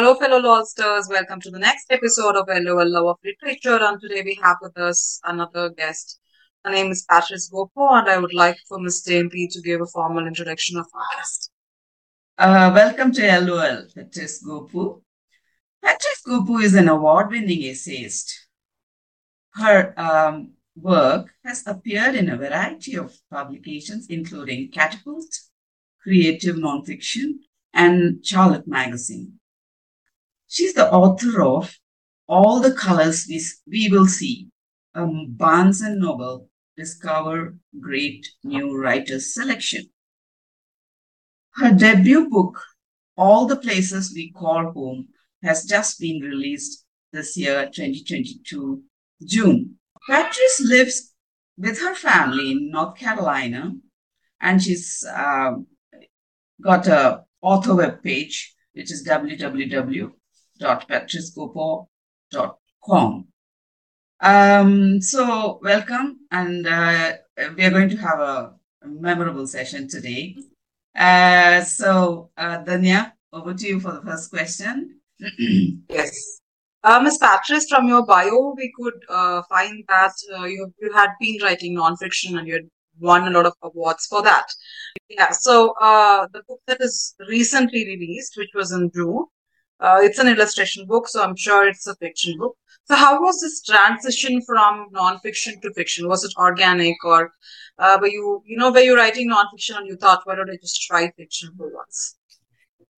Hello, fellow Lawsters. Welcome to the next episode of LOL Love of Literature. And today we have with us another guest. Her name is Patrice Gopo, and I would like for Ms. Dainty to give a formal introduction of our guest. Uh, welcome to LOL, Patrice Gopo. Patrice Gopo is an award-winning essayist. Her um, work has appeared in a variety of publications, including Catapult, Creative Nonfiction, and Charlotte Magazine. She's the author of All the Colors We, we Will See, a Barnes and Noble Discover Great New Writers selection. Her debut book, All the Places We Call Home, has just been released this year, 2022, June. Patrice lives with her family in North Carolina, and she's uh, got a author web page, which is www www.patricegopo.com. Um, so, welcome, and uh, we are going to have a, a memorable session today. Uh, so, uh, Danya, over to you for the first question. yes. Uh, Ms. Patrice, from your bio, we could uh, find that uh, you, you had been writing nonfiction and you had won a lot of awards for that. Yeah, so uh, the book that is recently released, which was in June, uh, it's an illustration book, so I'm sure it's a fiction book. So, how was this transition from nonfiction to fiction? Was it organic, or uh, were you, you know, were you writing nonfiction and you thought, why don't I just try fiction for once?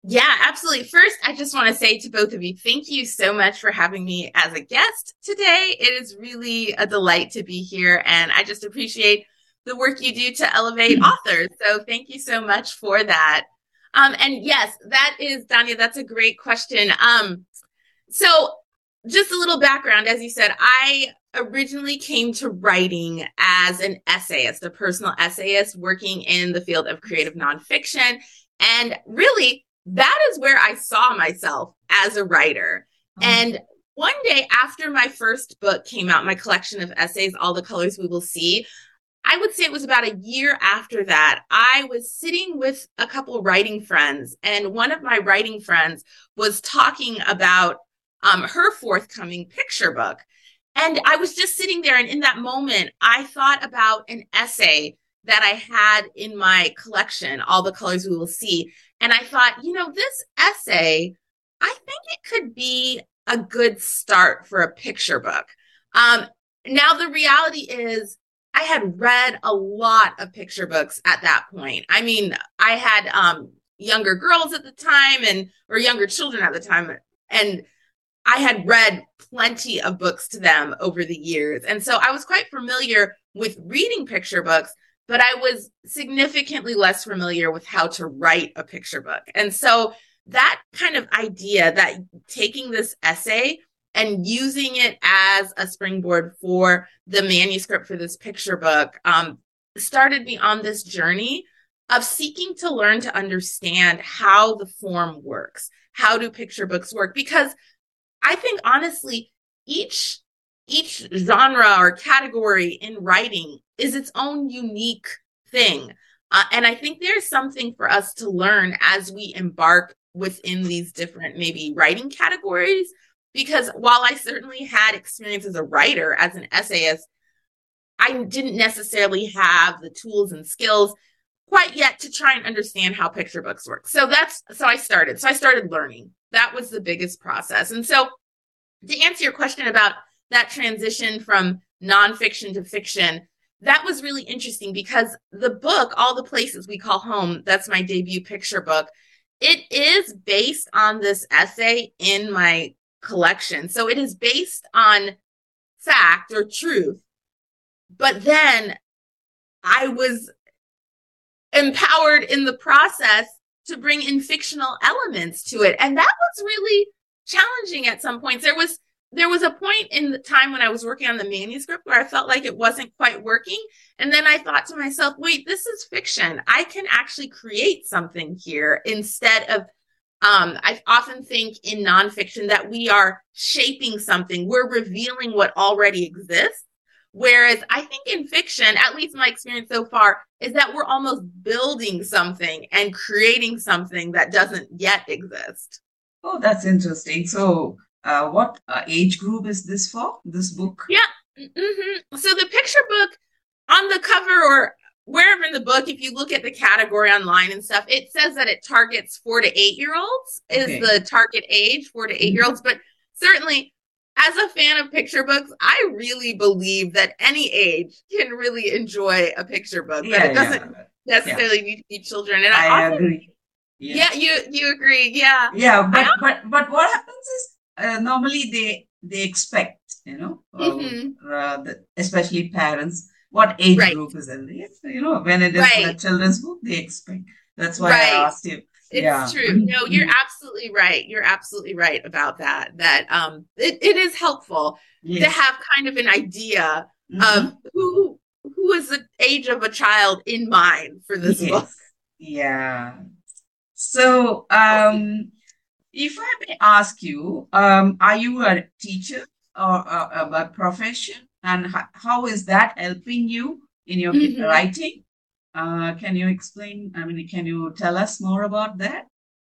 Yeah, absolutely. First, I just want to say to both of you, thank you so much for having me as a guest today. It is really a delight to be here, and I just appreciate the work you do to elevate authors. So, thank you so much for that. Um, and yes, that is Danya. That's a great question. Um, so just a little background, as you said, I originally came to writing as an essayist, a personal essayist working in the field of creative nonfiction. And really, that is where I saw myself as a writer. Mm-hmm. And one day after my first book came out, my collection of essays, All the Colors We Will See, I would say it was about a year after that. I was sitting with a couple writing friends, and one of my writing friends was talking about um, her forthcoming picture book. And I was just sitting there, and in that moment, I thought about an essay that I had in my collection, All the Colors We Will See. And I thought, you know, this essay, I think it could be a good start for a picture book. Um, now, the reality is, I had read a lot of picture books at that point. I mean, I had um, younger girls at the time and or younger children at the time and I had read plenty of books to them over the years. And so I was quite familiar with reading picture books, but I was significantly less familiar with how to write a picture book. And so that kind of idea that taking this essay and using it as a springboard for the manuscript for this picture book um, started me on this journey of seeking to learn to understand how the form works how do picture books work because i think honestly each each genre or category in writing is its own unique thing uh, and i think there's something for us to learn as we embark within these different maybe writing categories because while I certainly had experience as a writer, as an essayist, I didn't necessarily have the tools and skills quite yet to try and understand how picture books work. So that's so I started. So I started learning. That was the biggest process. And so to answer your question about that transition from nonfiction to fiction, that was really interesting because the book, All the Places We Call Home, that's my debut picture book, it is based on this essay in my collection. So it is based on fact or truth. But then I was empowered in the process to bring in fictional elements to it. And that was really challenging at some points. There was there was a point in the time when I was working on the manuscript where I felt like it wasn't quite working. And then I thought to myself, wait, this is fiction. I can actually create something here instead of um, I often think in nonfiction that we are shaping something, we're revealing what already exists. Whereas I think in fiction, at least my experience so far, is that we're almost building something and creating something that doesn't yet exist. Oh, that's interesting. So, uh, what uh, age group is this for? This book? Yeah. Mm-hmm. So the picture book on the cover or wherever in the book, if you look at the category online and stuff, it says that it targets four to eight year olds is Okay. the target age, four to eight year olds. But certainly, as a fan of picture books, I really believe that any age can really enjoy a picture book. But Yeah, it doesn't yeah. necessarily need to be children. And I, I often, agree. yeah, you you agree, yeah. Yeah, but but but what happens is uh, normally they they expect, you know, the, especially parents, what age Right. group is in it. You know, when it is a children's book, they expect. That's why Right. I asked you. It's Yeah. true. No, you're absolutely right. You're absolutely right about that. That um it, it is helpful to have kind of an idea Mhm. of who who is the age of a child in mind for this Yes. book. Yeah. So, um, if I may ask you, um, are you a teacher or a, a profession, and how, how is that helping you in your Mhm. writing? Uh, can you explain? I mean, can you tell us more about that?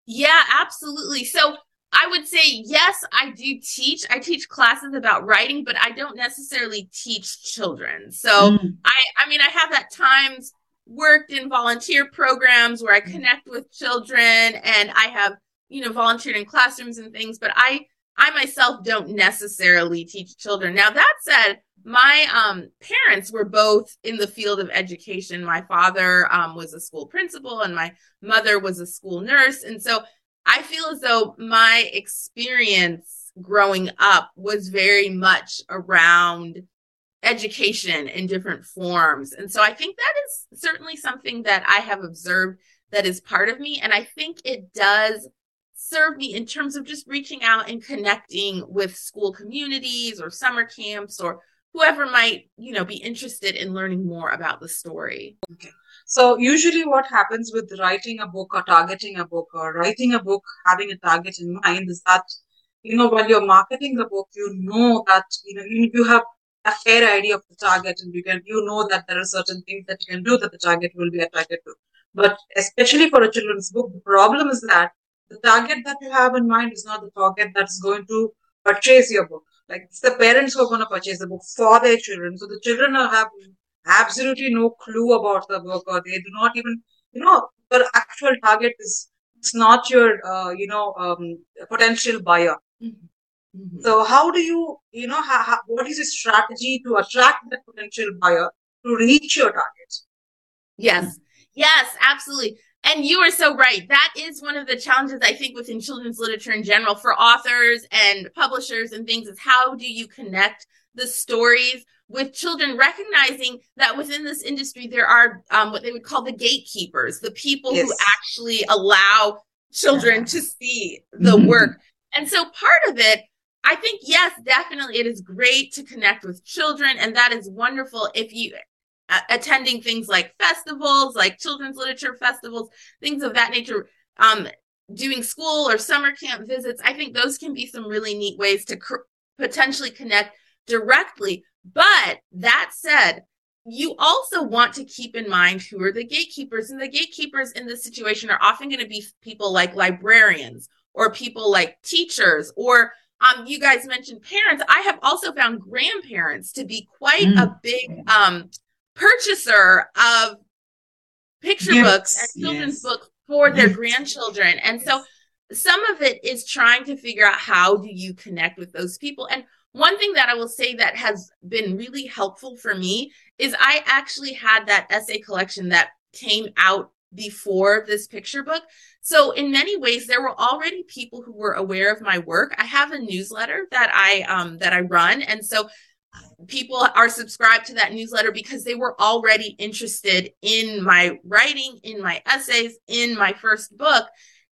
Yeah, absolutely. So I would say yes, I do teach. I teach classes about writing, but I don't necessarily teach children. So Mm, I I mean I have at times worked in volunteer programs where I connect with children and I have you know volunteered in classrooms and things but I I myself don't necessarily teach children. Now that said, my um parents were both in the field of education. My father um was a school principal and my mother was a school nurse and so I feel as though my experience growing up was very much around education in different forms. And so I think that is certainly something that I have observed that is part of me. And I think it does serve me in terms of just reaching out and connecting with school communities or summer camps or whoever might, you know, be interested in learning more about the story. okay So usually what happens with writing a book or targeting a book or writing a book having a target in mind is that, you know, while you're marketing the book, you know that, you know, you, have a fair idea of the target and you can, you know that there are certain things that you can do that the target will be attracted to. But especially for a children's book, the problem is that the target that you have in mind is not the target that's going to purchase your book. Like it's the parents who are going to purchase the book for their children. So the children have absolutely no clue about the book or they do not even, you know, the actual target is, it's not your, uh, you know, um, potential buyer. Mhm. So how do you, you know, how, how, what is your strategy to attract that potential buyer to reach your target? Yes, yes, absolutely. And you are so right. That is one of the challenges I think within children's literature in general for authors and publishers and things is how do you connect the stories with children, recognizing that within this industry there are um, what they would call the gatekeepers, the people who actually allow children to see the Mhm. work. And so part of it, I think, yes, definitely it is great to connect with children, and that is wonderful if you attending things like festivals, like children's literature festivals, things of that nature, um, doing school or summer camp visits. I think those can be some really neat ways to cr- potentially connect directly. But that said, you also want to keep in mind who are the gatekeepers. And the gatekeepers in this situation are often going to be people like librarians or people like teachers or um, you guys mentioned parents. I have also found grandparents to be quite Mm. a big um, purchaser of picture Gifts, books and children's yes. books for their Gifts. grandchildren. And so some of it is trying to figure out how do you connect with those people. And one thing that I will say that has been really helpful for me is I actually had that essay collection that came out before this picture book. So in many ways there were already people who were aware of my work. I have a newsletter that I um that I run and so people are subscribed to that newsletter because they were already interested in my writing, in my essays, in my first book.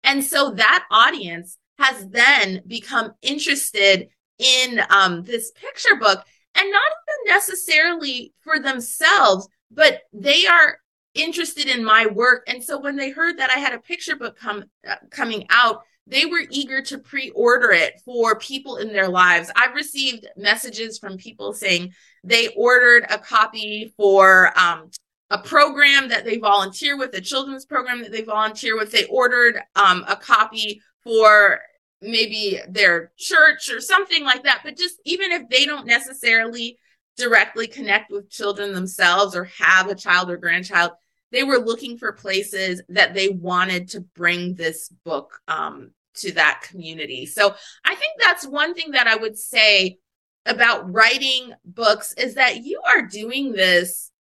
And so that audience has then become interested in um, this picture book and not even necessarily for themselves, but they are interested in my work. And so when they heard that I had a picture book come uh, coming out, they were eager to pre-order it for people in their lives. I've received messages from people saying they ordered a copy for um, a program that they volunteer with, a children's program that they volunteer with. They ordered um, a copy for maybe their church or something like that. But just even if they don't necessarily directly connect with children themselves or have a child or grandchild, they were looking for places that they wanted to bring this book um, to that community. So I think that's one thing that I would say about writing books is that you are doing this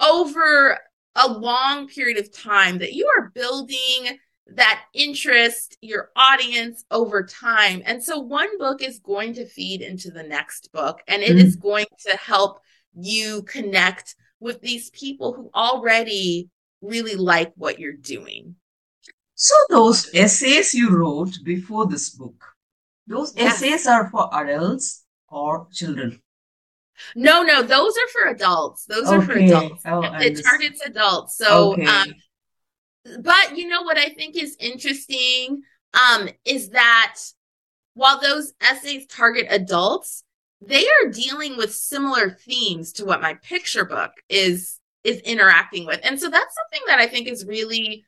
over a long period of time, that you are building that interest, your audience over time. And so one book is going to feed into the next book, and it mm-hmm. is going to help you connect with these people who already really like what you're doing. So, those essays you wrote before this book, those yes. essays are for adults or children? No, no, those are for adults. Those okay. are for adults. Oh, it targets adults. So, okay. um, but you know what I think is interesting um, is that while those essays target adults, they are dealing with similar themes to what my picture book is is interacting with. And so that's something that I think is really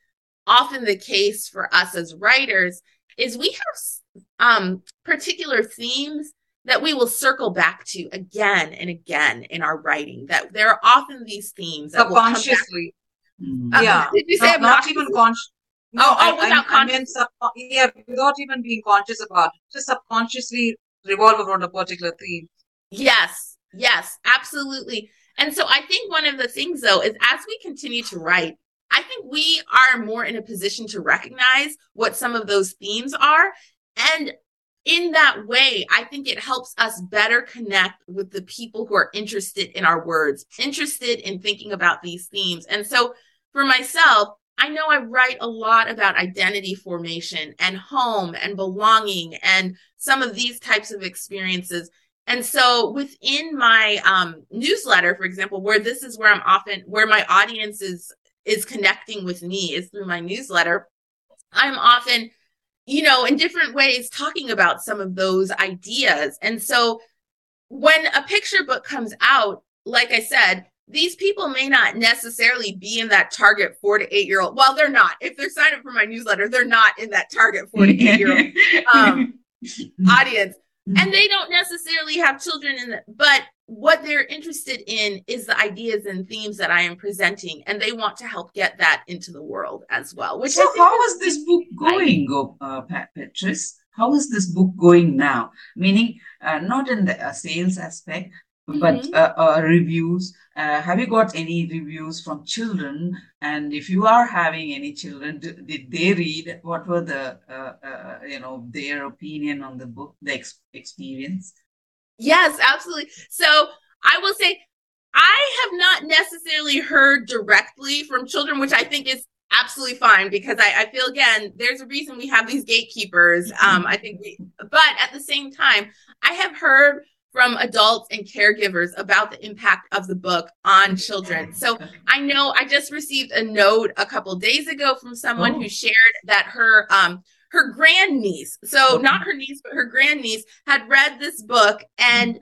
often the case for us as writers is we have um, particular themes that we will circle back to again and again in our writing that there are often these themes that subconsciously Mm-hmm. Uh, yeah. Did you say not, not even conscious? No, oh, oh, without I, conscious. I sub- yeah, without even being conscious about it. Just subconsciously revolve around a particular theme. Yes, yes, absolutely. And so I think one of the things though is as we continue to write, I think we are more in a position to recognize what some of those themes are. And in that way, I think it helps us better connect with the people who are interested in our words, interested in thinking about these themes. And so for myself, I know I write a lot about identity formation and home and belonging and some of these types of experiences. And so within my um, newsletter, for example, where this is where I'm often, where my audience is, is connecting with me is through my newsletter. I'm often, you know, in different ways talking about some of those ideas. And so when a picture book comes out, like I said, these people may not necessarily be in that target four to eight year old. Well, they're not. If they're signed up for my newsletter, they're not in that target four to eight year old um, audience. And they don't necessarily have children in it, but what they're interested in is the ideas and themes that I am presenting, and they want to help get that into the world as well. Which so, how is this book going, go, uh, Petrus? How is this book going now? Meaning, uh, not in the uh, sales aspect, but mm-hmm. uh, uh, reviews uh, have you got any reviews from children? And if you are having any children did, did they read? What were the uh, uh, you know their opinion on the book the ex- experience? Yes absolutely. So i will say i have not necessarily heard directly from children which i think is absolutely fine because I, I, feel again there's a reason we have these gatekeepers. Mm-hmm. um i think we, but at the same time i have heard from adults and caregivers about the impact of the book on children. So I know I just received a note a couple days ago from someone oh. who shared that her um her grandniece, so okay. not her niece but her grandniece had read this book and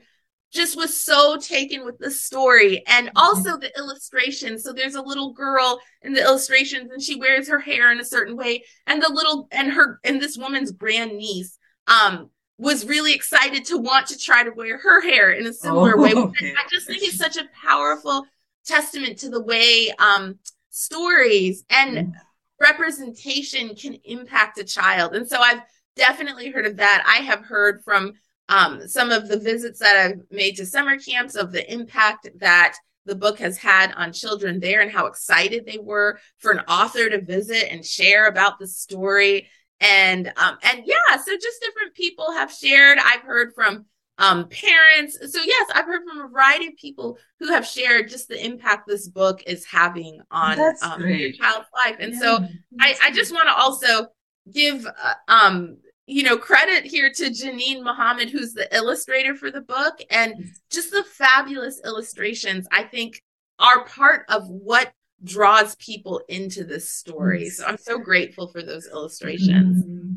just was so taken with the story and also the illustrations. So there's a little girl in the illustrations and she wears her hair in a certain way and the little and her and this woman's grandniece um was really excited to want to try to wear her hair in a similar oh, way. Okay. I just think it's such a powerful testament to the way um, stories and mm. representation can impact a child. And so I've definitely heard of that. I have heard from um, some of the visits that I've made to summer camps of the impact that the book has had on children there and how excited they were for an author to visit and share about the story and um and yeah so just different people have shared. I've heard from um parents. So yes i've heard from a variety of people who have shared just the impact this book is having on um, your child's life. And yeah, so i i just want to also give uh, um you know credit here to Jenin Mohammed who's the illustrator for the book. And just the fabulous illustrations i think are part of what draws people into this story. So I'm so grateful for those illustrations. Mm-hmm.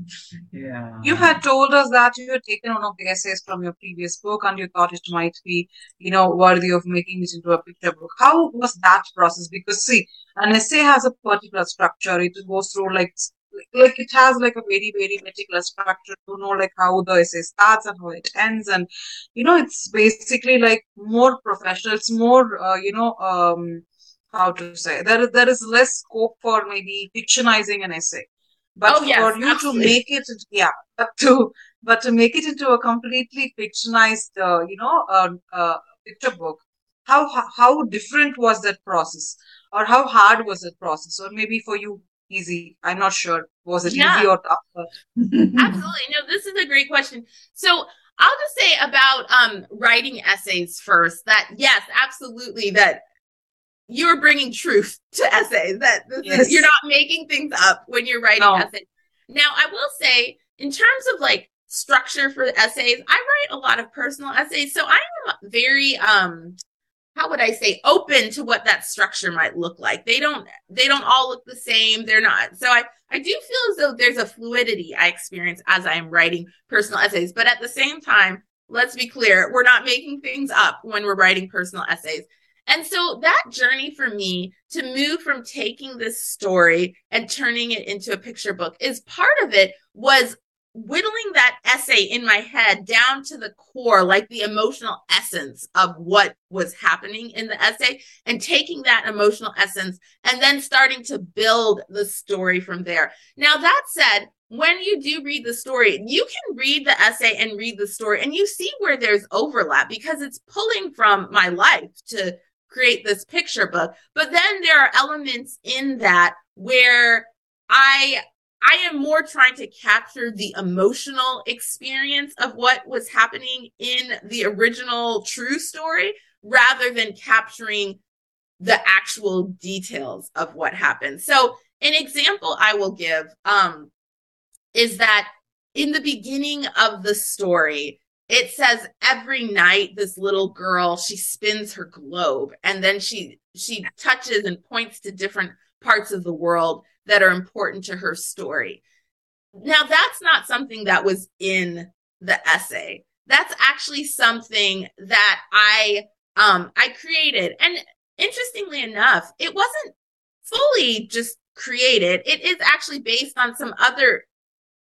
Yeah. You had told us that you had taken one of the essays from your previous book and you thought it might be, you know, worthy of making it into a picture book. How was that process? Because see, an essay has a particular structure. It goes through like like it has like a very very meticulous structure to know like how the essay starts and how it ends and you know it's basically like more professional it's more uh, you know um how to say there there is less scope for maybe fictionizing an essay but Oh, yes, for you absolutely. to make it yeah but to but to make it into a completely fictionized uh, you know uh, uh, picture book how how different was that process or how hard was that process or maybe for you easy i'm not sure was it Yeah. easy or tough Absolutely. No, this is a great question. So I'll just say about um, writing essays first that yes, absolutely, that you're bringing truth to essays, that is- Yes. you're not making things up when you're writing No. essays. Now, I will say, in terms of like structure for essays, I write a lot of personal essays. So I am very, um, how would I say open to what that structure might look like. They don't they don't all look the same. They're not. So I I do feel as though there's a fluidity I experience as I'm writing personal essays, but at the same time, let's be clear, we're not making things up when we're writing personal essays. And so that journey for me to move from taking this story and turning it into a picture book is part of it was whittling that essay in my head down to the core, like the emotional essence of what was happening in the essay, and taking that emotional essence and then starting to build the story from there. Now, that said, when you do read the story, you can read the essay and read the story, and you see where there's overlap because it's pulling from my life to create this picture book. But then there are elements in that where I I am more trying to capture the emotional experience of what was happening in the original true story rather than capturing the actual details of what happened. So, an example I will give um, is that in the beginning of the story, it says every night this little girl she spins her globe and then she she touches and points to different parts of the world that are important to her story. Now, that's not something that was in the essay. That's actually something that I um I created. And interestingly enough, it wasn't fully just created. It is actually based on some other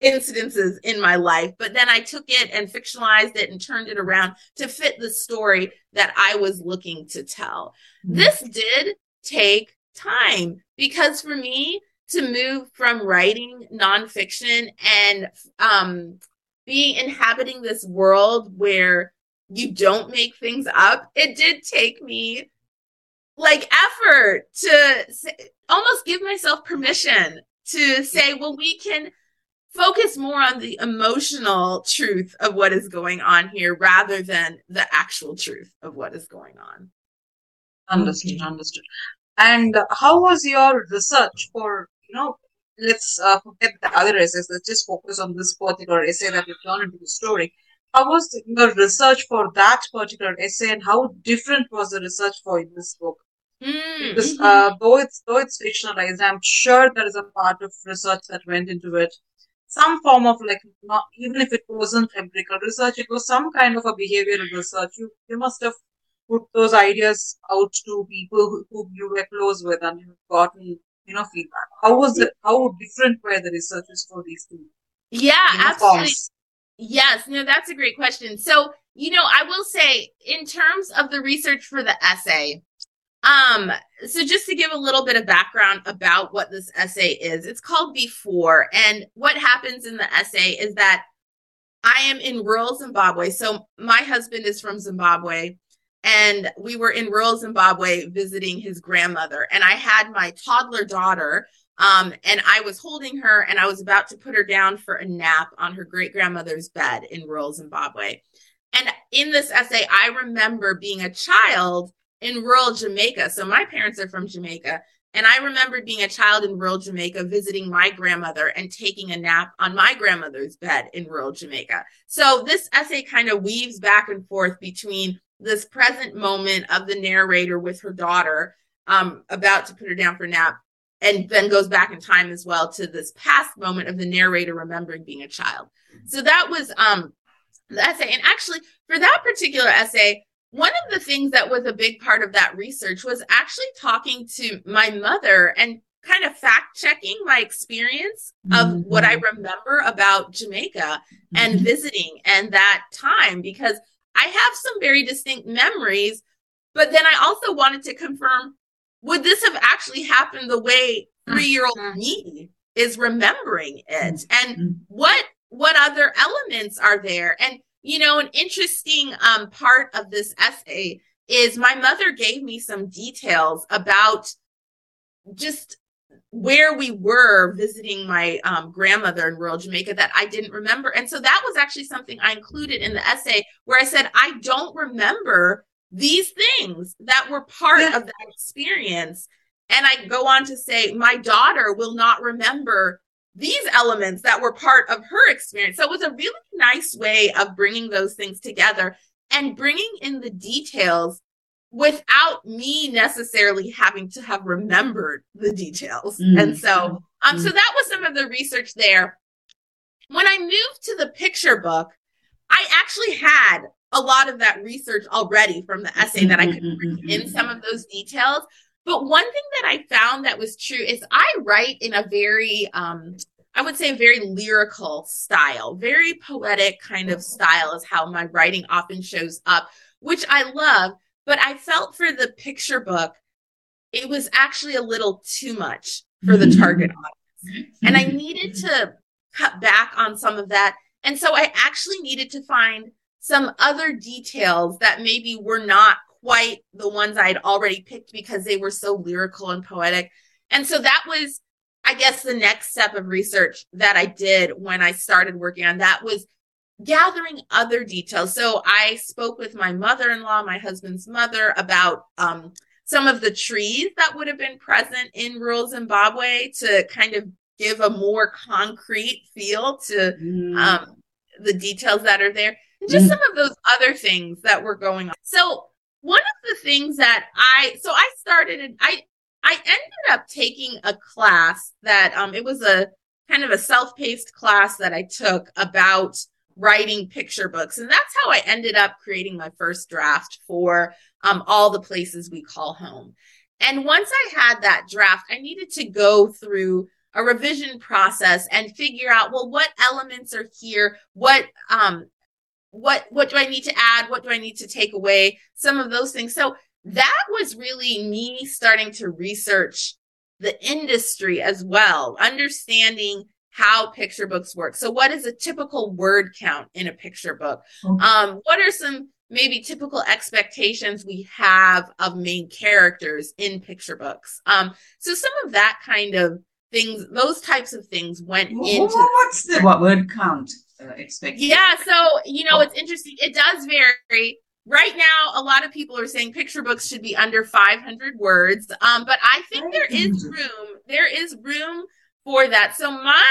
incidences in my life, but then I took it and fictionalized it and turned it around to fit the story that I was looking to tell. This did take time because for me to move from writing nonfiction and um, being inhabiting this world where you don't make things up, it did take me like effort to say, almost give myself permission to say, well, we can focus more on the emotional truth of what is going on here rather than the actual truth of what is going on. Understood, understood. And how was your research for, you know, let's uh, forget the other essays, let's just focus on this particular essay that you've turned into the story. How was the, your research for that particular essay and how different was the research for in this book? Mm, Because mhm. uh, though it's though it's fictionalized, I'm sure there is a part of research that went into it. Some form of like not even if it wasn't empirical research, it was some kind of a behavioral research. You you must have put those ideas out to people who, who you were close with and you've gotten you know feedback. How was it? How different were the researches for these two yeah, you know, absolutely. forms? Yes, no, that's a great question. So, you know, I will say in terms of the research for the essay, um, so just to give a little bit of background about what this essay is, it's called Before. And what happens in the essay is that I am in rural Zimbabwe. So my husband is from Zimbabwe. And we were in rural Zimbabwe visiting his grandmother. And I had my toddler daughter um, and I was holding her and I was about to put her down for a nap on her great grandmother's bed in rural Zimbabwe. And in this essay, I remember being a child in rural Jamaica. So my parents are from Jamaica. And I remember being a child in rural Jamaica, visiting my grandmother and taking a nap on my grandmother's bed in rural Jamaica. So this essay kind of weaves back and forth between this present moment of the narrator with her daughter um, about to put her down for a nap and then goes back in time as well to this past moment of the narrator remembering being a child. So that was um the essay. And actually, for that particular essay, one of the things that was a big part of that research was actually talking to my mother and kind of fact checking my experience of mm-hmm. what I remember about Jamaica mm-hmm. and visiting and that time because I have some very distinct memories. But then I also wanted to confirm would this have actually happened the way three year old mm-hmm. me is remembering it? Mm-hmm. And what what other elements are there? And you know, an interesting um, part of this essay is my mother gave me some details about just where we were visiting my um, grandmother in rural Jamaica that I didn't remember. And so that was actually something I included in the essay where I said, I don't remember these things that were part yeah. of that experience. And I go on to say, my daughter will not remember these elements that were part of her experience. So it was a really nice way of bringing those things together and bringing in the details without me necessarily having to have remembered the details. Mm-hmm. And so, um, mm-hmm. so that was some of the research there. When I moved to the picture book, I actually had a lot of that research already from the essay that I could bring in mm-hmm. some of those details. But one thing that I found that was true is I write in a very, um, I would say, a very lyrical style, very poetic kind of style is how my writing often shows up, which I love. But I felt for the picture book, it was actually a little too much for the mm-hmm. target audience. And I needed to cut back on some of that. And so I actually needed to find some other details that maybe were not quite the ones I'd already picked because they were so lyrical and poetic. And so that was, I guess, the next step of research that I did when I started working on that was gathering other details. So I spoke with my mother in law, my husband's mother, about um, some of the trees that would have been present in rural Zimbabwe to kind of give a more concrete feel to mm. um, the details that are there. And just mm. some of those other things that were going on. So one of the things that I so I started I I ended up taking a class that um it was a kind of a self-paced class that I took about writing picture books. And that's how I ended up creating my first draft for um, all the places we call home. And once I had that draft, I needed to go through a revision process and figure out, well, what elements are here? What, um, what, what do I need to add? What do I need to take away? Some of those things. So that was really me starting to research the industry as well, understanding how picture books work. So, what is a typical word count in a picture book? Mm-hmm. Um, what are some maybe typical expectations we have of main characters in picture books? Um, so, some of that kind of things, those types of things went into. What's the what word count uh, Yeah, so you know, it's interesting. It does vary. Right now, a lot of people are saying picture books should be under 500 words, um, but I think there is room. There is room for that. So my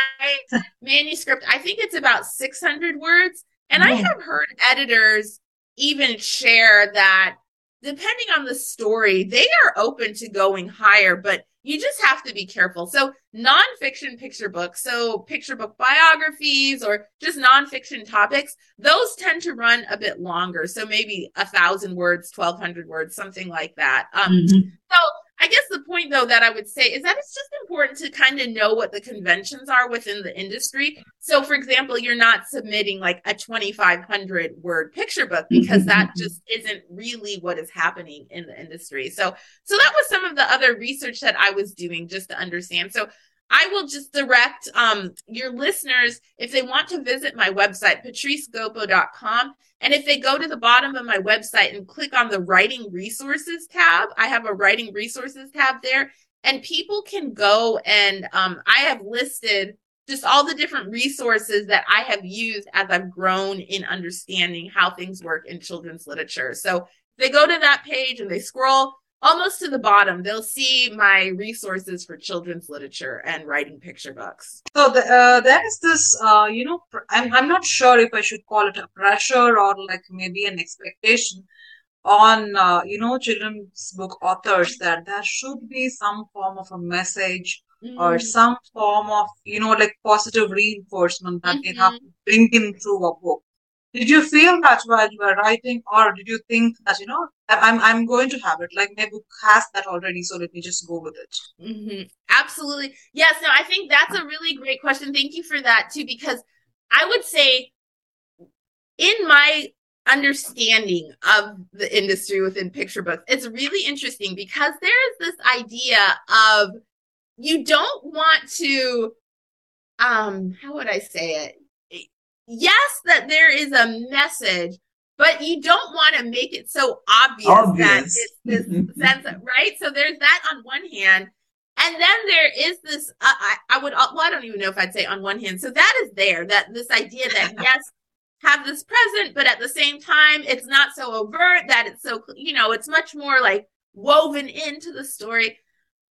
manuscript, I think it's about 600 words. And I have heard editors even share that depending on the story, they are open to going higher, but you just have to be careful. So nonfiction picture books, so picture book biographies or just nonfiction topics, those tend to run a bit longer. So maybe a thousand words, 1200 words, something like that. Um, mm-hmm. So I guess the point though that I would say is that it's just important to kind of know what the conventions are within the industry. So for example, you're not submitting like a 2500 word picture book because mm-hmm. that just isn't really what is happening in the industry. So so that was some of the other research that I was doing just to understand. So I will just direct um, your listeners if they want to visit my website, patricegopo.com. And if they go to the bottom of my website and click on the writing resources tab, I have a writing resources tab there. And people can go and um, I have listed just all the different resources that I have used as I've grown in understanding how things work in children's literature. So they go to that page and they scroll almost to the bottom, they'll see my resources for children's literature and writing picture books. So the, uh, there is this, uh, you know, I'm, I'm not sure if I should call it a pressure or like maybe an expectation on, uh, you know, children's book authors that there should be some form of a message mm. or some form of, you know, like positive reinforcement that mm-hmm. they have to bring in through a book did you feel that while you were writing, or did you think that you know I'm I'm going to have it? Like my book has that already, so let me just go with it. Mm-hmm. Absolutely, yes. No, I think that's a really great question. Thank you for that too, because I would say, in my understanding of the industry within picture books, it's really interesting because there is this idea of you don't want to um how would I say it? Yes, that there is a message, but you don't want to make it so obvious, obvious. that it's this sense of, right? So there's that on one hand. And then there is this, uh, I, I would, well, I don't even know if I'd say on one hand. So that is there, that this idea that yes, have this present, but at the same time, it's not so overt that it's so, you know, it's much more like woven into the story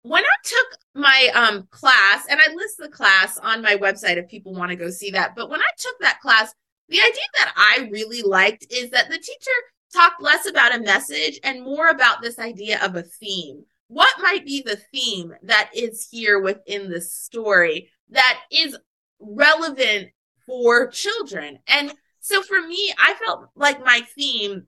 when I took my um, class, and I list the class on my website if people want to go see that, but when I took that class, the idea that I really liked is that the teacher talked less about a message and more about this idea of a theme. What might be the theme that is here within the story that is relevant for children? And so for me, I felt like my theme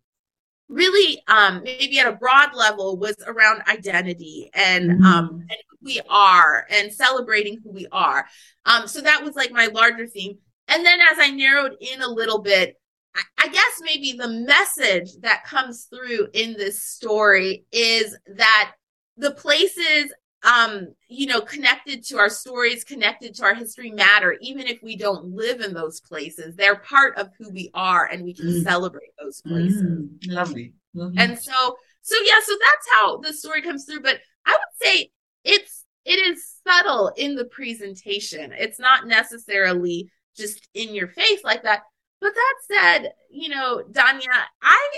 really um maybe at a broad level was around identity and mm-hmm. um and who we are and celebrating who we are um so that was like my larger theme and then as i narrowed in a little bit I, I guess maybe the message that comes through in this story is that the places um you know connected to our stories connected to our history matter even if we don't live in those places they're part of who we are and we can mm. celebrate those places mm. lovely. lovely and so so yeah so that's how the story comes through but i would say it's it is subtle in the presentation it's not necessarily just in your face like that but that said you know danya i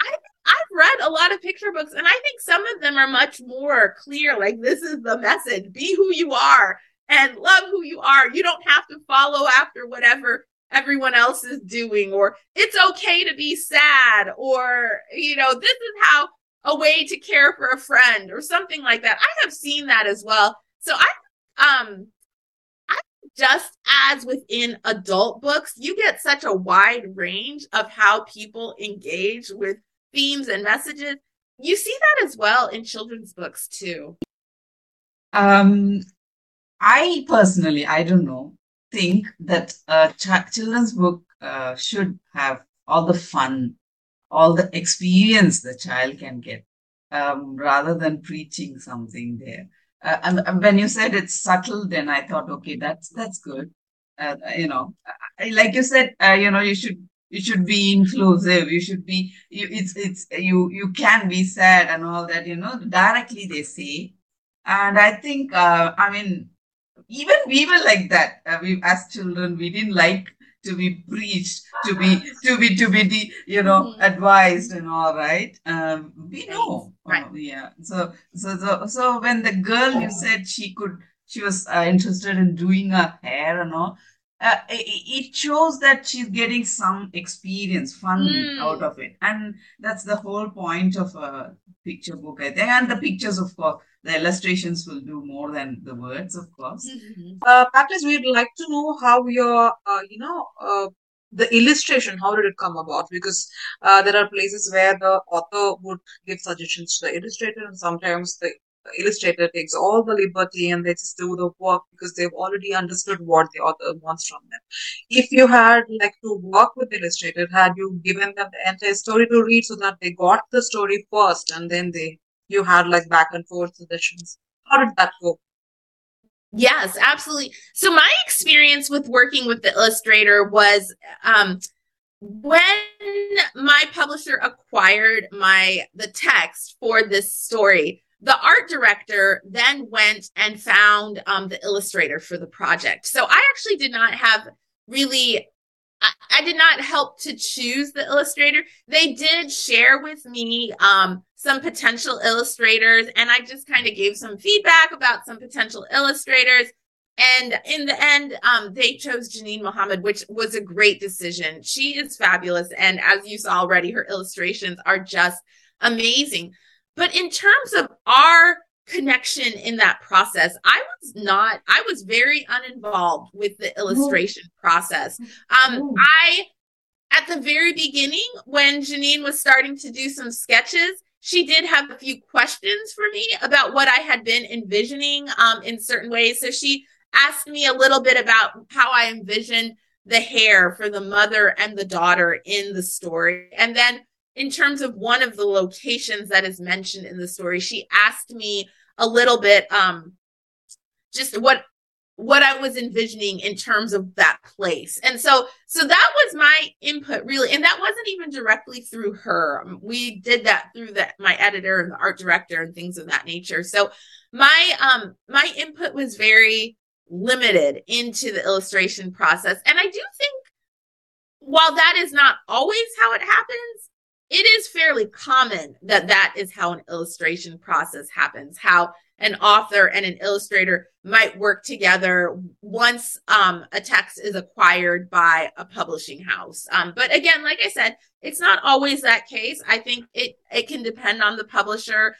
i I've read a lot of picture books and I think some of them are much more clear. Like, this is the message be who you are and love who you are. You don't have to follow after whatever everyone else is doing, or it's okay to be sad, or, you know, this is how a way to care for a friend, or something like that. I have seen that as well. So I, um, just as within adult books, you get such a wide range of how people engage with themes and messages. You see that as well in children's books too. Um, I personally, I don't know, think that a ch- children's book uh, should have all the fun, all the experience the child can get, um, rather than preaching something there. Uh, and, when you said it's subtle, then I thought, okay, that's that's good. Uh, you know, like you said, uh, you know, you should you should be inclusive. You should be you, it's it's you you can be sad and all that you know directly they say. And i think uh, i mean even we were like that. Uh, we as children we didn't like to be preached to be to be to be the, you know mm-hmm. advised and all right? Um, we know. Right. Oh, yeah. So so so so when the girl you said she could she was uh, interested in doing her hair and all uh, it shows that she's getting some experience, fun mm. out of it. And that's the whole point of a picture book, I think. And the pictures, of course, the illustrations will do more than the words, of course. Mm-hmm. Uh, Patrice, we'd like to know how your, uh, you know, uh, the illustration, how did it come about? Because uh, there are places where the author would give suggestions to the illustrator, and sometimes the illustrator takes all the liberty and they just do the work because they've already understood what the author wants from them. If you had like to work with illustrator, had you given them the entire story to read so that they got the story first and then they you had like back and forth sessions? How did that go? Yes, absolutely. So my experience with working with the illustrator was um when my publisher acquired my the text for this story the art director then went and found um, the illustrator for the project. So I actually did not have really, I, I, did not help to choose the illustrator. They did share with me um, some potential illustrators, and I just kind of gave some feedback about some potential illustrators. And in the end, um, they chose Jenin Mohammed, which was a great decision. She is fabulous. And as you saw already, her illustrations are just amazing. But in terms of our connection in that process, I was not, I was very uninvolved with the illustration Ooh. process. Um, Ooh. I, at the very beginning, when Jenin was starting to do some sketches, she did have a few questions for me about what I had been envisioning um, in certain ways. So she asked me a little bit about how I envisioned the hair for the mother and the daughter in the story. And then in terms of one of the locations that is mentioned in the story, she asked me a little bit um just what what I was envisioning in terms of that place. And so so that was my input really and that wasn't even directly through her. We did that through my editor and the art director and things of that nature. So my um my input was very limited into the illustration process. And I do think while that is not always how it happens, it is fairly common that that is how an illustration process happens, how an author and an illustrator might work together once um, a text is acquired by a publishing house. Um, but again, like I said, it's not always that case. I think it it can depend on the publisher.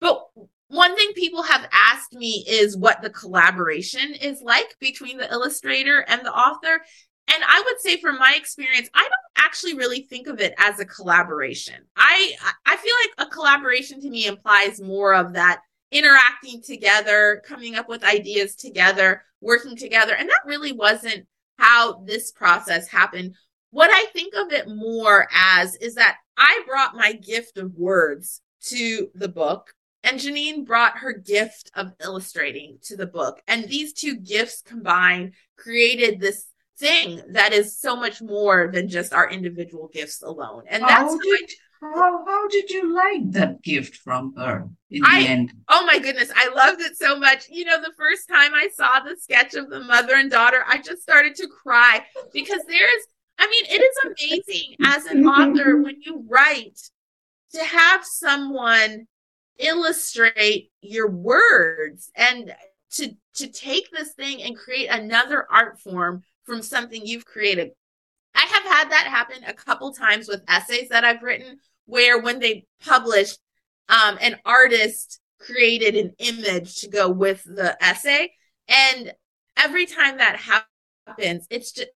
But one thing people have asked me is what the collaboration is like between the illustrator and the author. And I would say from my experience, I don't actually really think of it as a collaboration. I I feel like a collaboration to me implies more of that interacting together, coming up with ideas together, working together. And that really wasn't how this process happened. What I think of it more as is that I brought my gift of words to the book and Jenin brought her gift of illustrating to the book. And these two gifts combined created this thing mm. that is so much more than just our individual gifts alone. And that's how did, how, how did you like that gift from her in I, the end? Oh my goodness, I loved it so much. You know, the first time I saw the sketch of the mother and daughter, I just started to cry because there's, I mean, it is amazing as an author when you write to have someone illustrate your words and to to take this thing and create another art form from something you've created. I have had that happen a couple times with essays that I've written where when they published um, an artist created an image to go with the essay and every time that happens it's just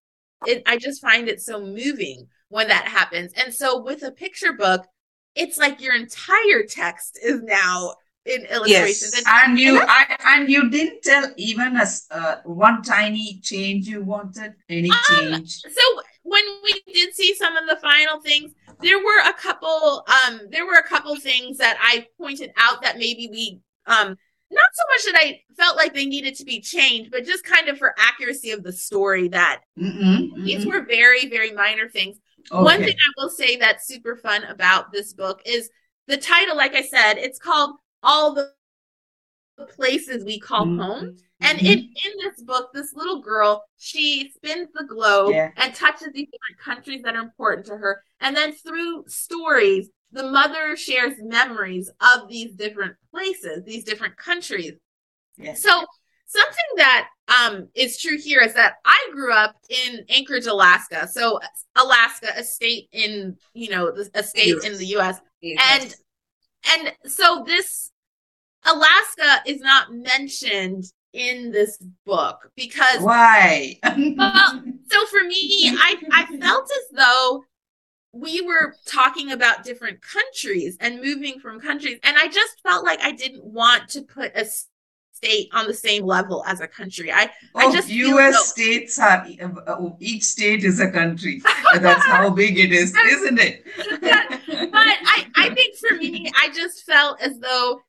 it, I just find it so moving when that happens. And so with a picture book, it's like your entire text is now in illustrations. Yes. And, and you and, I, and you didn't tell even us uh, one tiny change you wanted. Any um, change? So when we did see some of the final things, there were a couple. Um, there were a couple things that I pointed out that maybe we um not so much that I felt like they needed to be changed, but just kind of for accuracy of the story that mm-hmm, mm-hmm. these were very, very minor things. Okay. One thing I will say that's super fun about this book is the title, like I said, it's called All the Places We Call mm-hmm. Home. And in, in this book, this little girl, she spins the globe yeah. and touches these different countries that are important to her. And then through stories, the mother shares memories of these different places, these different countries. So something that um, is true here is that I grew up in Anchorage, Alaska. So Alaska, a state in you know a state in the U.S. Yes. and and so this Alaska is not mentioned in this book because why? well, so for me, I I felt as though we were talking about different countries and moving from countries, and I just felt like I didn't want to put a state on the same level as a country. I, oh, I just U.S. So- states are uh, each state is a country. That's how big it is, isn't it? but I, I think for me, I just felt as though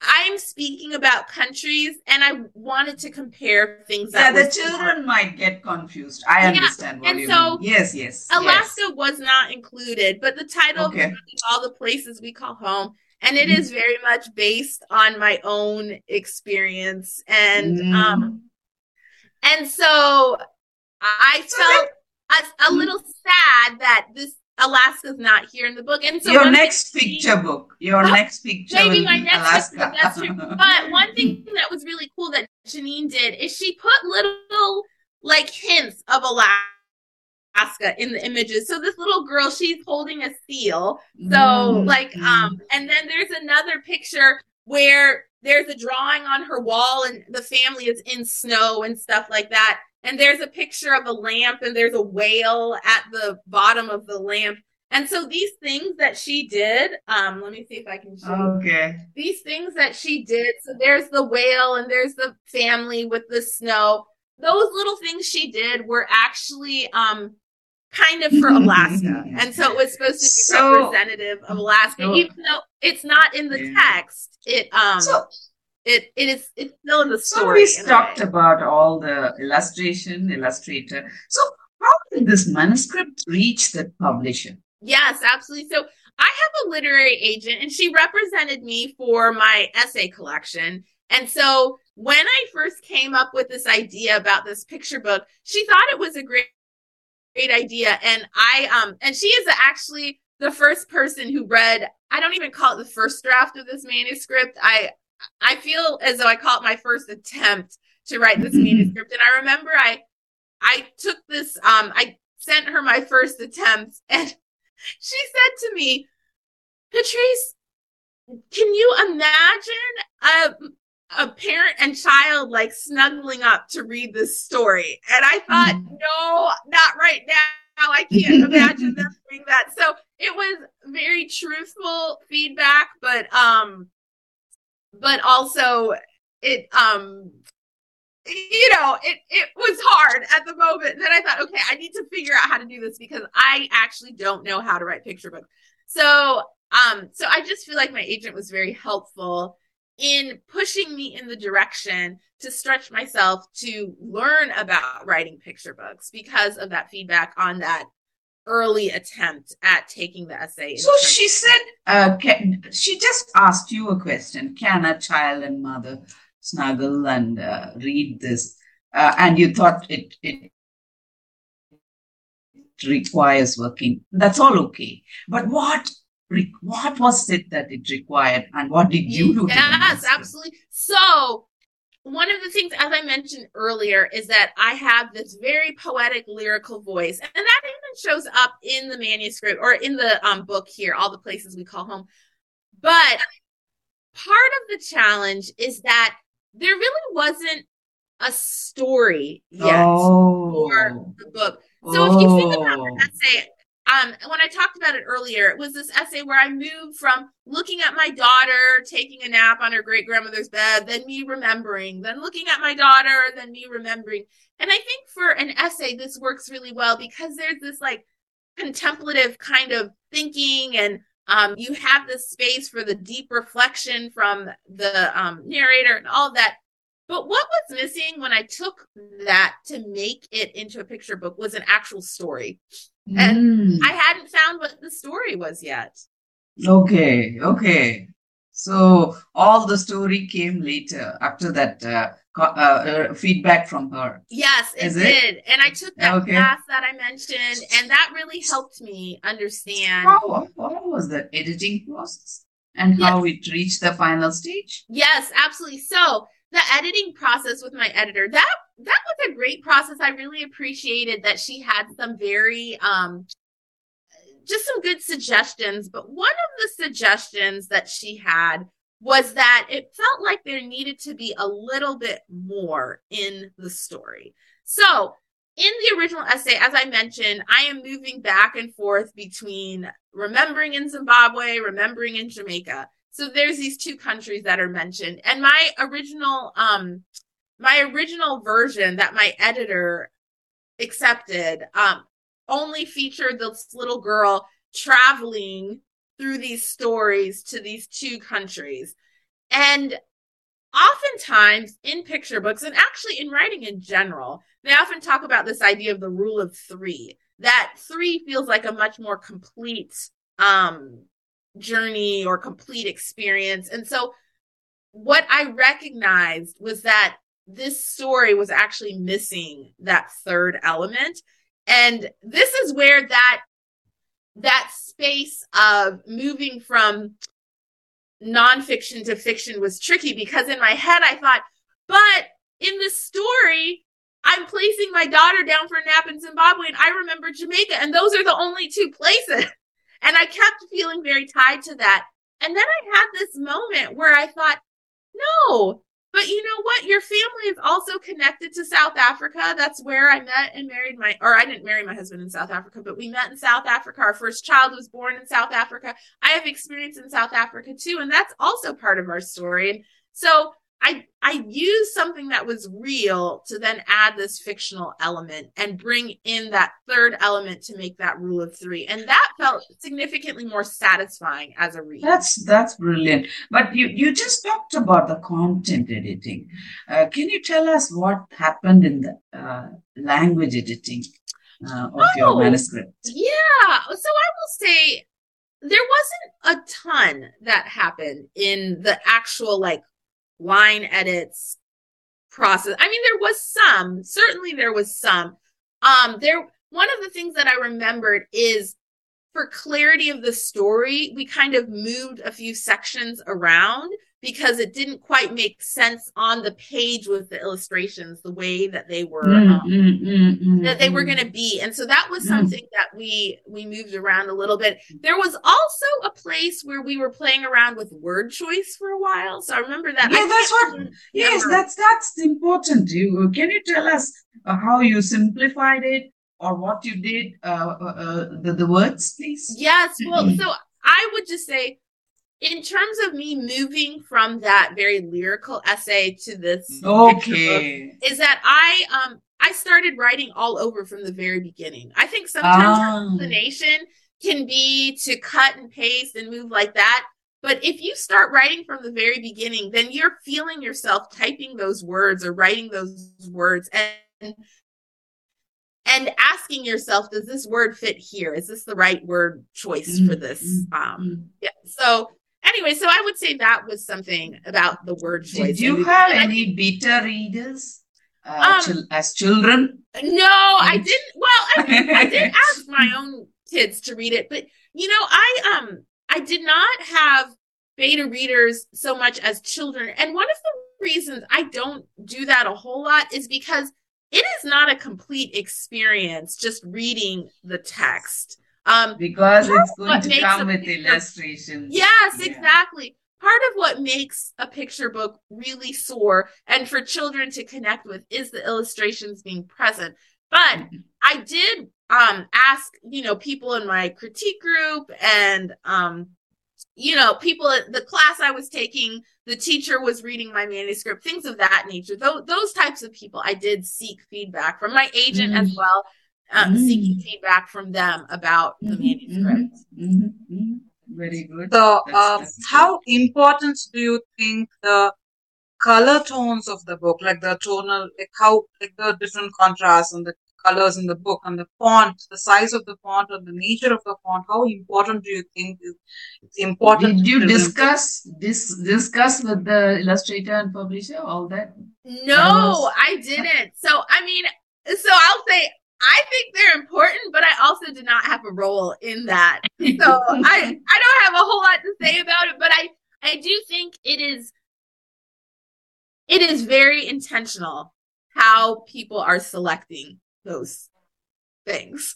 I'm speaking about countries and I wanted to compare things. Yeah, the children might get confused. I yeah, understand what and you so mean. Yes, yes. Alaska yes. was not included, but the title okay. all the places we call home and it mm-hmm. is very much based on my own experience and mm. um and so i felt a, a, little sad that this alaska's not here in the book and so your next picture book your oh, next picture maybe my next alaska. picture that's true but one thing that was really cool that Jenin did is she put little like hints of alaska Alaska in the images. So this little girl, she's holding a seal. So mm-hmm. like, um, and then there's another picture where there's a drawing on her wall and the family is in snow and stuff like that. And there's a picture of a lamp and there's a whale at the bottom of the lamp. And so these things that she did, um, let me see if I can show Okay. these things that she did. So there's the whale and there's the family with the snow. Those little things she did were actually um kind of for Alaska. and so it was supposed to be So- representative of Alaska, So- even though it's not in the Yeah. text. It um So, it it is it's still in the so we talked about all the illustration, illustrator. So how did this manuscript reach the publisher? Yes, absolutely. So I have a literary agent and she represented me for my essay collection. And so when I first came up with this idea about this picture book, she thought it was a great great idea and I um and she is actually the first person who read I don't even call it the first draft of this manuscript. I I feel as though I call it my first attempt to write this manuscript and I remember I I took this um I sent her my first attempt and she said to me, Patrice, can you imagine a a parent and child like snuggling up to read this story? And I thought, Mhm. no, not right now. I can't imagine them doing that. So it was very truthful feedback, but um, but also it um you know, it it was hard at the moment. Then I thought, okay, I need to figure out how to do this because I actually don't know how to write picture books. So, um, so I just feel like my agent was very helpful in pushing me in the direction to stretch myself to learn about writing picture books because of that feedback on that early attempt at taking the essay. So she said, uh, can, she just asked you a question. Can a child and mother snuggle and uh, read this? Uh, and you thought it, it requires working. That's all okay. But what what was it that it required, and what did you do? Yes, absolutely. So, one of the things, as I mentioned earlier, is that I have this very poetic, lyrical voice, and that even shows up in the manuscript or in the um, book here, all the places we call home. But part of the challenge is that there really wasn't a story yet Oh, for the book. So if you think about Oh. the essay, um, when I talked about it earlier, it was this essay where I moved from looking at my daughter taking a nap on her great grandmother's bed, then me remembering, then looking at my daughter, then me remembering. And I think for an essay, this works really well because there's this like contemplative kind of thinking and um, you have this space for the deep reflection from the um, narrator and all that. But what was missing when I took that to make it into a picture book was an actual story. Mm. I hadn't found what the story was yet. Okay, okay. So all the story came later after that uh, uh, uh, feedback from her. Yes, it Is it? did. And I took that Okay. class that I mentioned, and that really helped me understand. How, how was the editing process and how it reached the final stage? Yes, absolutely. So the editing process with my editor, that that was a great process. I really appreciated that she had some very um just some good suggestions, but one of the suggestions that she had was that it felt like there needed to be a little bit more in the story. So, in the original essay, as I mentioned, I am moving back and forth between remembering in Zimbabwe, remembering in Jamaica. So there's these two countries that are mentioned. And my original um my original version that my editor accepted um only featured this little girl traveling through these stories to these two countries. And oftentimes in picture books and actually in writing in general, they often talk about this idea of the rule of 3. That 3 feels like a much more complete um journey or complete experience. And so what I recognized was that this story was actually missing that third element. And this is where that that space of moving from nonfiction to fiction was tricky because in my head I thought, but in the story, I'm placing my daughter down for a nap in Zimbabwe and I remember Jamaica, and those are the only two places. And I kept feeling very tied to that. And then I had this moment where I thought, no, but you know what? Your family is also connected to South Africa. That's where I met and married my, or I didn't marry my husband in South Africa, but we met in South Africa. Our first child was born in South Africa. I have experience in South Africa too. And that's also part of our story. And so I I used something that was real to then add this fictional element and bring in that third element to make that rule of three, and that felt significantly more satisfying as a read. That's that's brilliant. But you you just talked about the content editing. Uh, can you tell us what happened in the uh, language editing uh, of oh, your manuscript? Yeah. So I will say there wasn't a ton that happened in the actual like line edits process. I mean, there was some, certainly there was some. Um, there, one of the things that I remembered is for clarity of the story, we kind of moved a few sections around because it didn't quite make sense on the page with the illustrations the way that they were mm, um, mm, mm, mm that they were mm. going to be. And so that was mm. something that we we moved around a little bit. There was also a place where we were playing around with word choice for a while. So i remember that. Yeah that's what yes that's that's important. You can you tell us uh, how you simplified it or what you did uh, uh, uh the, the words please? Yes well so i would just say in terms of me moving from that very lyrical essay to this okay. book, is that i um i started writing all over from the very beginning. I think sometimes ah. explanation can be to cut and paste and move like that but if you start writing from the very beginning then you're feeling yourself typing those words or writing those words and and asking yourself does this word fit here? Is this the right word choice for this? Mm-hmm. um yeah so anyway, so I would say that was something about the word choice. Did you have any beta readers uh, um, as children? No, I didn't. Well, I, I did ask my own kids to read it, but you know, I um, I did not have beta readers so much as children, and one of the reasons I don't do that a whole lot is because it is not a complete experience just reading the text. Um, because it's going to come with illustrations. Yes, yeah. exactly. Part of what makes a picture book really soar and for children to connect with is the illustrations being present. But mm-hmm. I did um, ask, you know, people in my critique group and, um, you know, people at the class I was taking, the teacher was reading my manuscript, things of that nature. Those, those types of people, I did seek feedback from my agent mm-hmm. as well um, mm. seeking feedback from them about the mm-hmm. manuscript. Mm-hmm. mm-hmm. Very good. So, uh, how important do you think the color tones of the book, like the tonal, like how, like the different contrasts and the colors in the book and the font, the size of the font or the nature of the font, how important do you think is it's important? Did you discuss this discuss with the illustrator and publisher all that? No, I didn't. So I mean, so I'll say I think they're important, but I also did not have a role in that. So I, I don't have a whole lot to say about it, but I, I do think it is it is very intentional how people are selecting those things.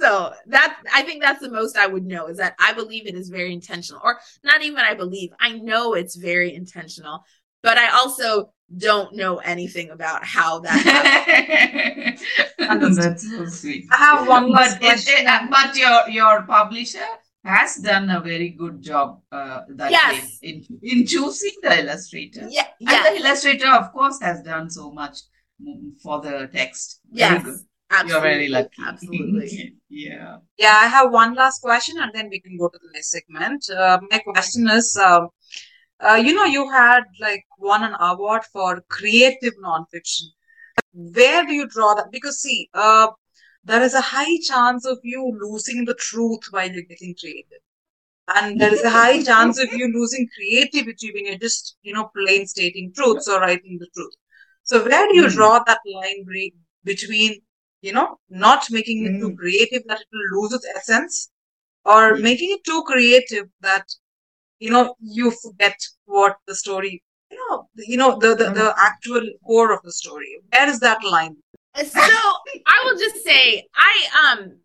So that I think that's the most I would know is that I believe it is very intentional, or not even I believe, I know it's very intentional, but I also don't know anything about how that That's so sweet. I have one but, it, it, but your your publisher has done a very good job uh, that yes. in, in choosing the illustrator. Yeah, yeah. And the illustrator, of course, has done so much for the text. Yes. Absolutely. You're very lucky. Absolutely. yeah. Yeah, I have one last question and then we can go to the next segment. Uh, my question is um, uh, you know, you had like won an award for creative nonfiction. Where do you draw that? Because see, uh, there is a high chance of you losing the truth while you're getting creative. And there is a high chance of you losing creativity when you're just, you know, plain stating truths or writing the truth. So where do you mm. draw that line between, you know, not making it mm. too hmm. creative that it will lose its essence or mm. making it too creative that you know you forget what the story you know you know the the, the mm-hmm. actual core of the story. Where is that line? So i will just say i um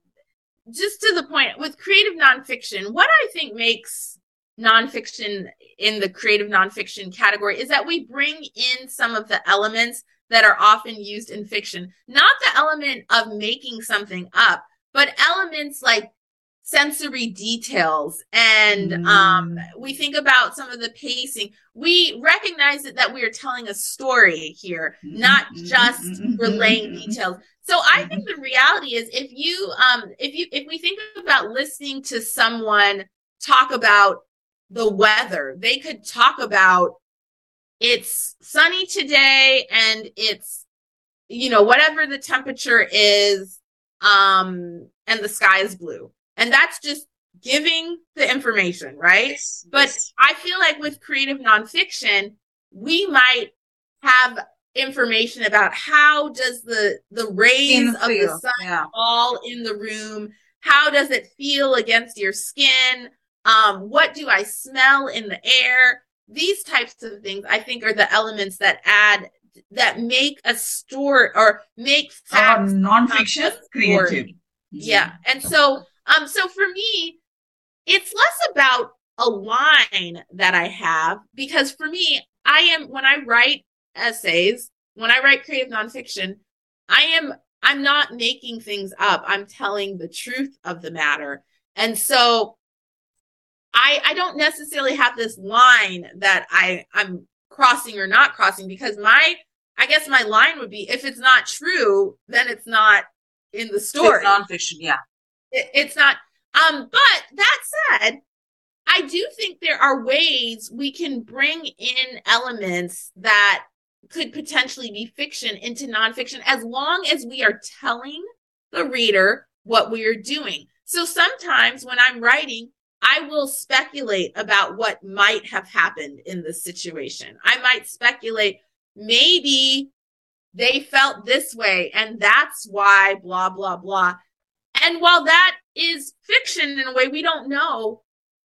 just to the point with creative nonfiction what i think makes nonfiction in the creative nonfiction category is that we bring in some of the elements that are often used in fiction, not the element of making something up, but elements like sensory details. And mm. um, we think about some of the pacing. We recognize that, that we are telling a story here not mm-hmm. just mm-hmm. relaying details. So i think the reality is if you um if you if we think about listening to someone talk about the weather they could talk about it's sunny today and it's you know whatever the temperature is um and the sky is blue and that's just giving the information, right? Yes, but yes. I feel like with creative nonfiction, we might have information about how does the the rays of the sun yeah. fall in the room how does it feel against your skin um, what do i smell in the air these types of things i think are the elements that add that make a story or make facts uh, nonfiction creative yeah and so um, so for me, it's less about a line that I have because for me, I am when I write essays, when I write creative nonfiction, I am I'm not making things up. I'm telling the truth of the matter. And so I I don't necessarily have this line that I I'm crossing or not crossing because my I guess my line would be if it's not true, then it's not in the story. It's nonfiction, yeah it, it's not. Um, but that said, I do think there are ways we can bring in elements that could potentially be fiction into nonfiction as long as we are telling the reader what we are doing. So sometimes when I'm writing, I will speculate about what might have happened in the situation. I might speculate maybe they felt this way and that's why blah, blah, blah. And while that is fiction in a way we don't know,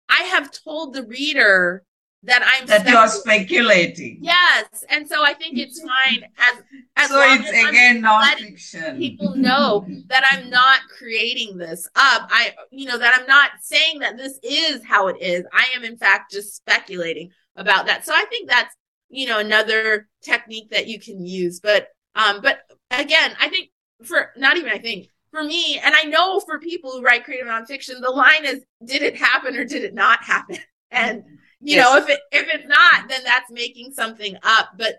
I have told the reader that I'm that you are speculating. Yes, and so I think it's fine as as so long it's as again nonfiction. People know that I'm not creating this up. I you know that I'm not saying that this is how it is. I am in fact just speculating about that. So I think that's you know another technique that you can use. But um, but again, I think for not even I think for me, and I know for people who write creative nonfiction, the line is, did it happen or did it not happen? And you yes. know, if it if it's not, then that's making something up. But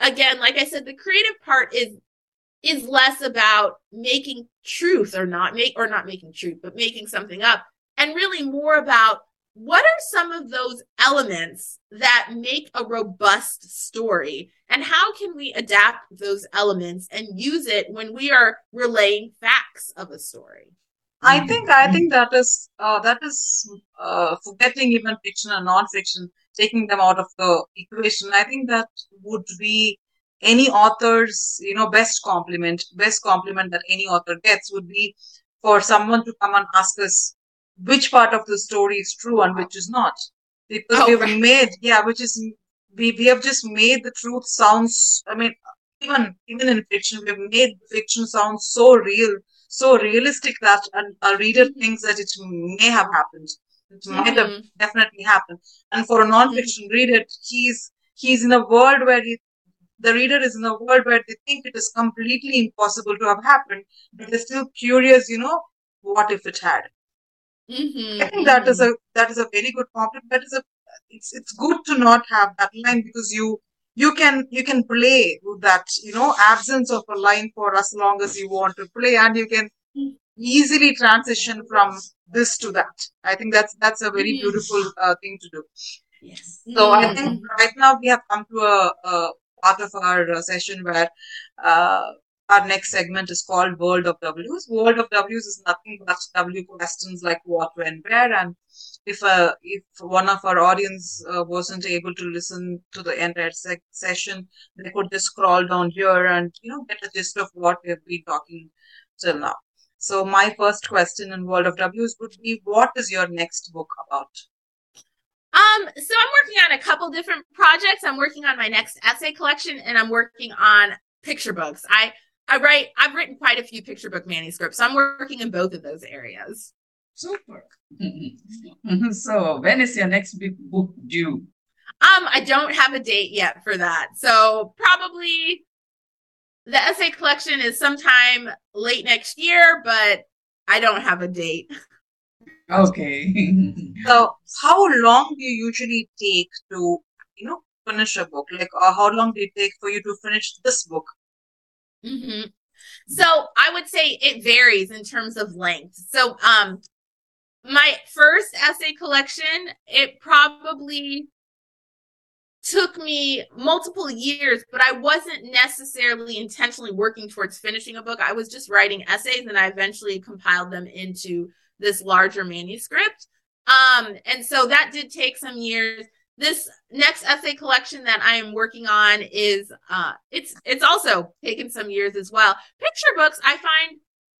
again, like I said, the creative part is is less about making truth or not make or not making truth, but making something up, and really more about what are some of those elements that make a robust story? And how can we adapt those elements and use it when we are relaying facts of a story? I think i think that is uh, that is uh, forgetting even fiction and non-fiction taking them out of the equation. I think that would be any author's you know best compliment best compliment that any author gets would be for someone to come and ask us which part of the story is true and which is not. Because oh, we've right. made, yeah, which is, we, we have just made the truth sounds, I mean, even, even in fiction, we've made fiction sound so real, so realistic that a, a reader mm-hmm. thinks that it may have happened. It mm-hmm. might have mm-hmm. definitely happened. And for a non-fiction mm-hmm. reader, he's, he's in a world where he, the reader is in a world where they think it is completely impossible to have happened, but they're still curious, you know, what if it had? Mm-hmm, I think that is mm-hmm. a that is a very good compliment. That is a it's it's good to not have that line because you you can you can play with that you know absence of a line for as long as you want to play and you can easily transition from this to that. I think that's that's a very mm-hmm. beautiful uh, thing to do. Yes. So mm-hmm. I think right now we have come to a, a part of our uh, session where uh, our next segment is called World of W's. World of W's is nothing but W questions like what, when, where, and if uh, if one of our audience uh, wasn't able to listen to the entire se- session, they could just scroll down here and you know get a gist of what we've been talking till now. So my first question in World of W's would be, what is your next book about? Um, so I'm working on a couple different projects. I'm working on my next essay collection, and I'm working on picture books. I I write, I've written quite a few picture book manuscripts. So I'm working in both of those areas. Super. so, when is your next big book due? Um, I don't have a date yet for that. So probably the essay collection is sometime late next year, but I don't have a date. Okay. So, how long do you usually take to, you know, finish a book? Like, uh, how long did it take for you to finish this book? Hmm So I would say it varies in terms of length. So, um, my first essay collection, it probably took me multiple years, but I wasn't necessarily intentionally working towards finishing a book. I was just writing essays and I eventually compiled them into this larger manuscript. Um, and so that did take some years. This next essay collection that I am working on is uh it's it's also taken some years as well. Picture books, I find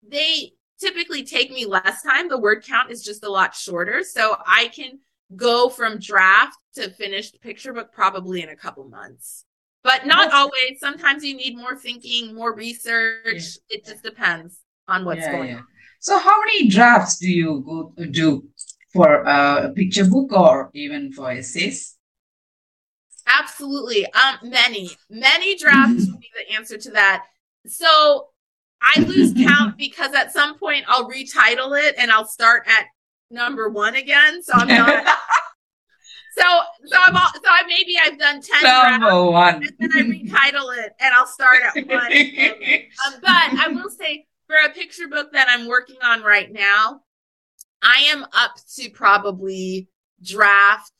they typically take me less time. The word count is just a lot shorter. So I can go from draft to finished picture book probably in a couple months. But not That's- always. Sometimes you need more thinking, more research. It just depends on what's Yeah, going yeah. on. So, how many drafts do you go do for uh, a picture book or even for essays? Absolutely. Um, many, many drafts would be the answer to that. So I lose count because at some point I'll retitle it and I'll start at number one again. So I'm not. so so I'm all, so I maybe I've done ten drafts Number one. and then I retitle it and I'll start at one. Um, but I will say for a picture book that I'm working on right now, I am up to probably draft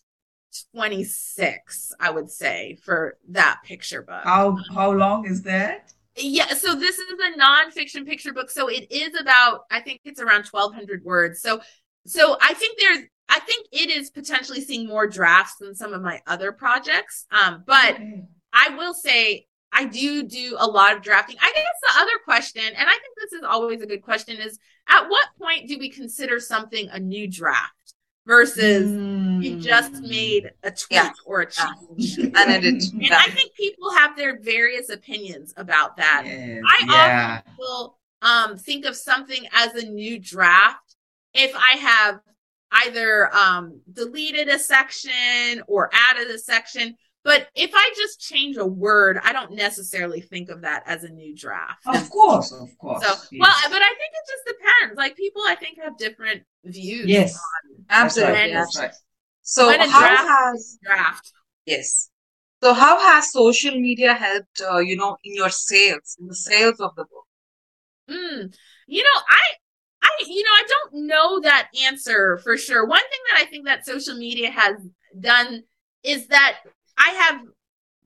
26, I would say, for that picture book. how how long is that? Yeah, so this is a nonfiction picture book. So it is about, I think it's around 1200 words. So so I think there's I think it is potentially seeing more drafts than some of my other projects. Um, but Okay. I will say I do do a lot of drafting. I guess the other question, and I think this is always a good question, is at what point do we consider something a new draft versus you just Mm. made a tweak Yeah. or a Yeah. change? And edit. And Yeah. I think people have their various opinions about that. Yes, I yeah. often will um, think of something as a new draft if I have either um, deleted a section or added a section. But if I just change a word, I don't necessarily think of that as a new draft. Of course, of course. So, yes. well, but I think it just depends. Like people, I think have different views. yes, right, Absolutely. that's right. So, When a how draft- has draft. yes? So, how has social media helped? Uh, you know, in your sales, in the sales of the book? Mm, you know, I, I, you know, I don't know that answer for sure. One thing that I think that social media has done is that I have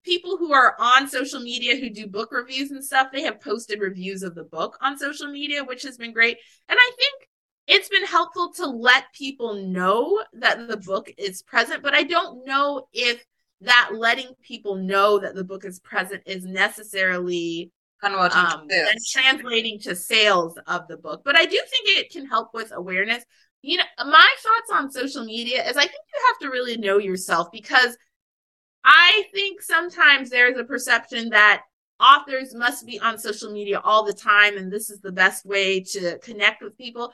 people who are on social media who do book reviews and stuff. They have posted reviews of the book on social media, which has been great. And I think it's been helpful to let people know that the book is present, but I don't know if that letting people know that the book is present is necessarily um, and translating to sales of the book. But I do think it can help with awareness. You know, my thoughts on social media is I think you have to really know yourself because I think sometimes there's a perception that authors must be on social media all the time and this is the best way to connect with people.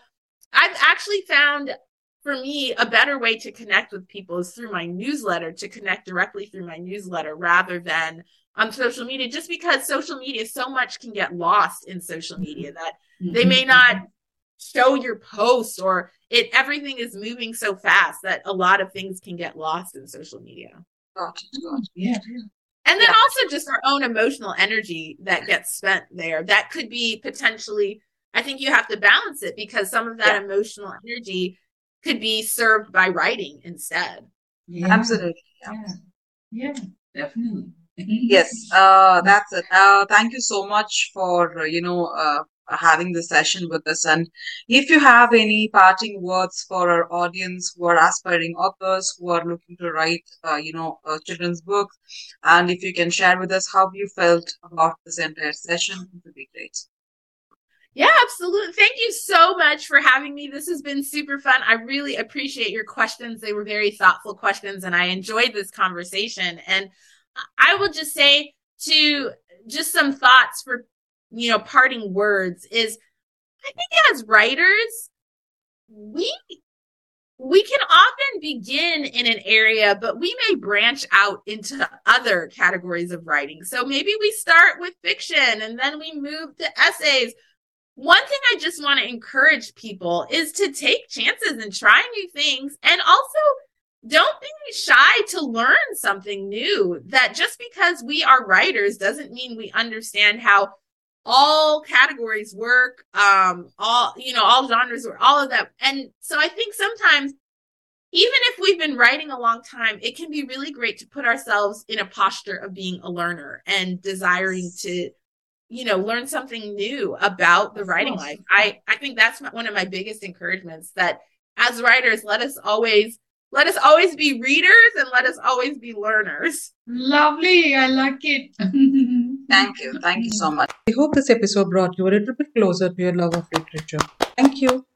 I've actually found for me a better way to connect with people is through my newsletter to connect directly through my newsletter rather than on social media just because social media so much can get lost in social media that they mm-hmm. may not show your post or it everything is moving so fast that a lot of things can get lost in social media Got it. Yeah. and then Yeah. also just our own emotional energy that gets spent there that could be potentially i think you have to balance it because some of that emotional energy could be served by writing instead Yeah. Absolutely. Yeah. Yeah. Yeah, definitely. Yes, uh, that's it. Uh, thank you so much for, uh, you know, uh, having this session with us. And if you have any parting words for our audience who are aspiring authors who are looking to write, uh, you know, children's book, and if you can share with us how you felt about this entire session, it would be great. Yeah, absolutely. Thank you so much for having me. This has been super fun. I really appreciate your questions. They were very thoughtful questions and I enjoyed this conversation. And I will just say to just some thoughts for, you know, parting words is I think as writers, we we can often begin in an area, but we may branch out into other categories of writing. So maybe we start with fiction and then we move to essays. One thing I just want to encourage people is to take chances and try new things and also don't be shy to learn something new. That just because we are writers doesn't mean we understand how all categories work, um, all, you know, all genres work, all of that. And so I think sometimes, even if we've been writing a long time, it can be really great to put ourselves in a posture of being a learner and desiring to, you know, learn something new about the writing life. I, I think that's one of my biggest encouragements that as writers, let us always let us always be readers and let us always be learners. Lovely. I like it. Thank you. Thank you so much. I hope this episode brought you a little bit closer to your love of literature. Thank you.